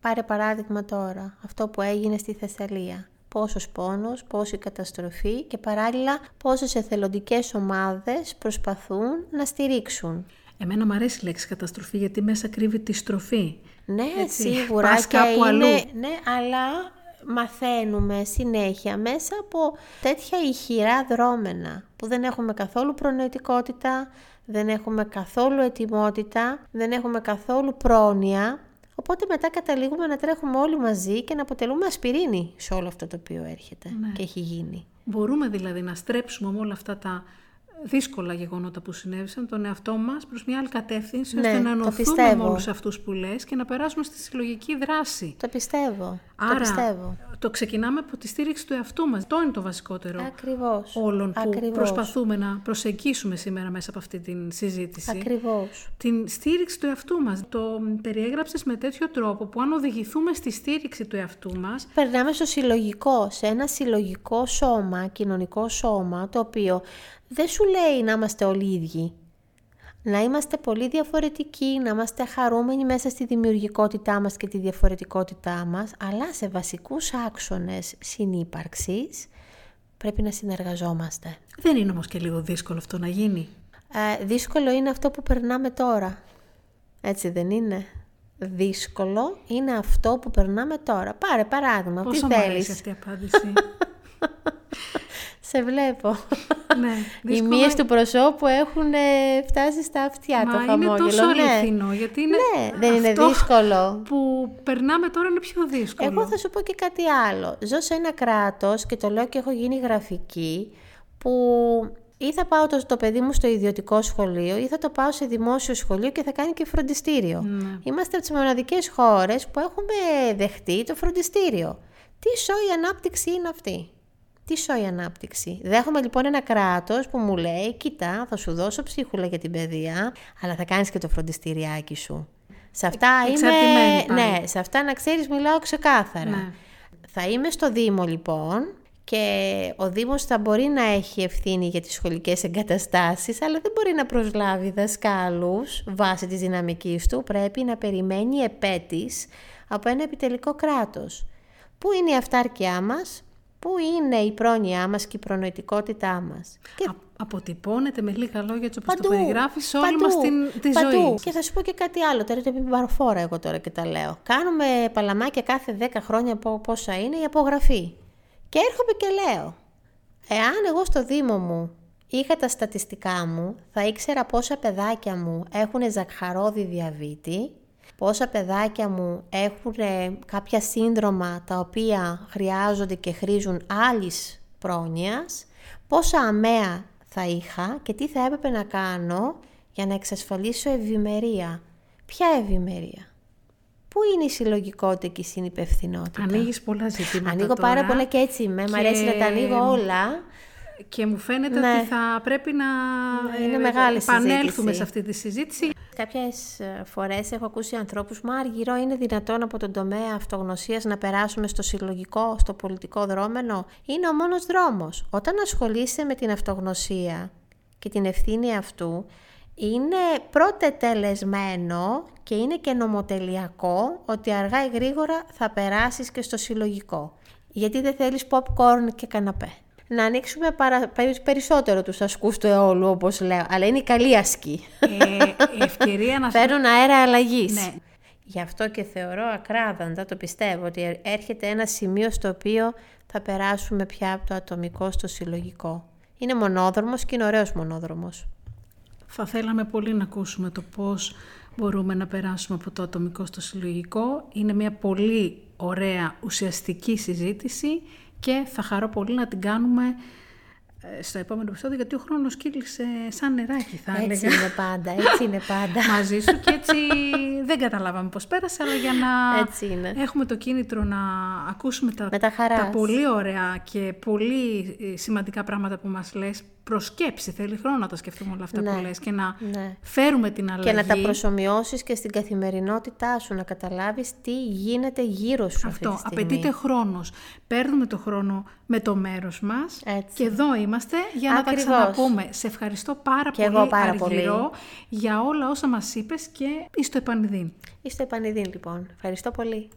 Πάρε παράδειγμα τώρα, αυτό που έγινε στη Θεσσαλία. Πόσος πόνος, πόση καταστροφή και παράλληλα πόσες εθελοντικές ομάδες προσπαθούν να στηρίξουν. Εμένα μου αρέσει η λέξη καταστροφή γιατί μέσα κρύβει τη στροφή. Ναι, Έτσι, σίγουρα πας και κάπου είναι, αλλού. ναι, αλλά μαθαίνουμε συνέχεια μέσα από τέτοια ηχηρά δρόμενα που δεν έχουμε καθόλου προνοητικότητα, δεν έχουμε καθόλου ετοιμότητα, δεν έχουμε καθόλου πρόνοια, οπότε μετά καταλήγουμε να τρέχουμε όλοι μαζί και να αποτελούμε ασπιρίνη σε όλο αυτό το οποίο έρχεται Ναι. και έχει γίνει. Μπορούμε δηλαδή να στρέψουμε με όλα αυτά τα δύσκολα γεγονότα που συνέβησαν τον εαυτό μας προς μια άλλη κατεύθυνση Ναι, ώστε να το ενωθούμε με πιστεύω. όλους αυτούς που λες και να περάσουμε στη συλλογική δράση. Το πιστεύω, το Άρα πιστεύω. το ξεκινάμε από τη στήριξη του εαυτού μας. Το είναι το βασικότερο Ακριβώς. όλων που Ακριβώς. προσπαθούμε να προσεγγίσουμε σήμερα μέσα από αυτή την συζήτηση. Ακριβώς. Την στήριξη του εαυτού μας. Το περιέγραψες με τέτοιο τρόπο που αν οδηγηθούμε στη στήριξη του εαυτού μας, Περνάμε στο συλλογικό, σε ένα συλλογικό σώμα, κοινωνικό σώμα, το οποίο δεν σου λέει να είμαστε όλοι ίδιοι. Να είμαστε πολύ διαφορετικοί, να είμαστε χαρούμενοι μέσα στη δημιουργικότητά μας και τη διαφορετικότητά μας, αλλά σε βασικούς άξονες συνύπαρξης πρέπει να συνεργαζόμαστε. δεν είναι όμως και λίγο δύσκολο αυτό να γίνει; Ε, δύσκολο είναι αυτό που περνάμε τώρα. Έτσι δεν είναι; Δύσκολο είναι αυτό που περνάμε τώρα. Πάρε παράδειγμα, Πόσο τι μου θέλεις. αρέσει αυτή η απάντηση; Σε βλέπω. ναι, Οι δύσκολο- μύες του προσώπου έχουν ε, φτάσει στα αυτιά το Μα χαμόγελο. είναι τόσο ναι. αληθινό, γιατί είναι Ναι, δεν είναι αυτό δύσκολο. που περνάμε τώρα είναι πιο δύσκολο. Εγώ θα σου πω και κάτι άλλο. Ζω σε ένα κράτος και το λέω και έχω γίνει γραφική που ή θα πάω το, το παιδί μου στο ιδιωτικό σχολείο ή θα το πάω σε δημόσιο σχολείο και θα κάνει και φροντιστήριο. Ναι. Είμαστε από τις μοναδικές χώρες που έχουμε δεχτεί το φροντιστήριο. Τι σόη ανάπτυξη είναι αυτή; Τι σόη ανάπτυξη. Δέχομαι λοιπόν ένα κράτος που μου λέει «Κοίτα, θα σου δώσω ψίχουλα για την παιδεία, αλλά θα κάνεις και το φροντιστηριάκι σου». Σε αυτά Εξαρτημένη είμαι... πάλι. Ναι, σε αυτά να ξέρεις μιλάω ξεκάθαρα. Ναι. Θα είμαι στο Δήμο λοιπόν και ο Δήμος θα μπορεί να έχει ευθύνη για τις σχολικές εγκαταστάσεις αλλά δεν μπορεί να προσλάβει δασκάλους βάσει της δυναμικής του. Πρέπει να περιμένει επέτης από ένα επιτελικό κράτος. Πού είναι η αυτάρκειά μας, πού είναι η πρόνοιά μας και η προνοητικότητά μας; Και Α- αποτυπώνεται με λίγα λόγια έτσι όπως το Παντού, περιγράφεις σε όλη παντού, μας την, τη παντού. ζωή. Και θα σου πω και κάτι άλλο, τώρα το είπε παραφόρα εγώ τώρα και τα λέω. Κάνουμε παλαμάκια κάθε 10 χρόνια από πόσα είναι η απογραφή. Και έρχομαι και λέω, εάν εγώ στο Δήμο μου είχα τα στατιστικά μου, θα ήξερα πόσα παιδάκια μου έχουν ζαχαρόδι διαβήτη, πόσα παιδάκια μου έχουν κάποια σύνδρομα τα οποία χρειάζονται και χρήζουν άλλης πρόνοιας, πόσα αμαία θα είχα και τι θα έπρεπε να κάνω για να εξασφαλίσω ευημερία. Ποια ευημερία; Πού είναι η συλλογικότητα και η συνυπευθυνότητα; Ανοίγεις πολλά ζητήματα Ανοίγω τώρα πάρα πολλά και έτσι είμαι. Μ' και- αρέσει να τα ανοίγω όλα. Και μου φαίνεται Ναι. ότι θα πρέπει να είναι ε, μεγάλη επανέλθουμε συζήτηση. σε αυτή τη συζήτηση. Κάποιες ε, φορές έχω ακούσει ανθρώπους «Μα Αργυρό, είναι δυνατόν από τον τομέα αυτογνωσίας να περάσουμε στο συλλογικό, στο πολιτικό δρόμενο». Είναι ο μόνος δρόμος. Όταν ασχολείσαι με την αυτογνωσία και την ευθύνη αυτού, είναι πρώτε τελεσμένο και είναι και νομοτελειακό ότι αργά ή γρήγορα θα περάσεις και στο συλλογικό. Γιατί δεν θέλεις popcorn και καναπέ. Να ανοίξουμε παρα... περι- περισσότερο τους ασκούς του αιώλου, όπως λέω. Αλλά είναι η καλή ασκή. Ε, η ευκαιρία να... Φέρνουν αέρα αλλαγής. Ναι. Γι' αυτό και θεωρώ ακράδαντα, το πιστεύω, ότι έρχεται ένα σημείο στο οποίο θα περάσουμε πια από το ατομικό στο συλλογικό. Είναι μονόδρομος και είναι ωραίος μονόδρομος. Θα θέλαμε πολύ να ακούσουμε το πώς μπορούμε να περάσουμε από το ατομικό στο συλλογικό. Είναι μια πολύ ωραία ουσιαστική συζήτηση και θα χαρώ πολύ να την κάνουμε ε, στο επόμενο επεισόδιο, γιατί ο χρόνος κύλησε σαν νεράκι θα έλεγα. Έτσι είναι πάντα, έτσι είναι πάντα. Μαζί σου και έτσι δεν καταλάβαμε πώς πέρασε, αλλά για να Έτσι είναι. έχουμε το κίνητρο να ακούσουμε τα, Με τα χαράς. τα πολύ ωραία και πολύ ε, σημαντικά πράγματα που μας λες, προσκέψη, θέλει χρόνο να τα σκεφτούμε όλα αυτά Ναι, που λες και να ναι. φέρουμε την αλλαγή. Και να τα προσωμιώσεις και στην καθημερινότητά σου, να καταλάβεις τι γίνεται γύρω σου αυτή Αυτό, τη στιγμή. απαιτείται χρόνος. Παίρνουμε το χρόνο με το μέρος μας Έτσι. και εδώ είμαστε για να Ακριβώς. τα ξαναπούμε. Σε ευχαριστώ πάρα Και πολύ εγώ πάρα Αργυρό, για όλα όσα μας είπες και εις το επανειδήν. Είστε επανειδήν λοιπόν. Ευχαριστώ πολύ.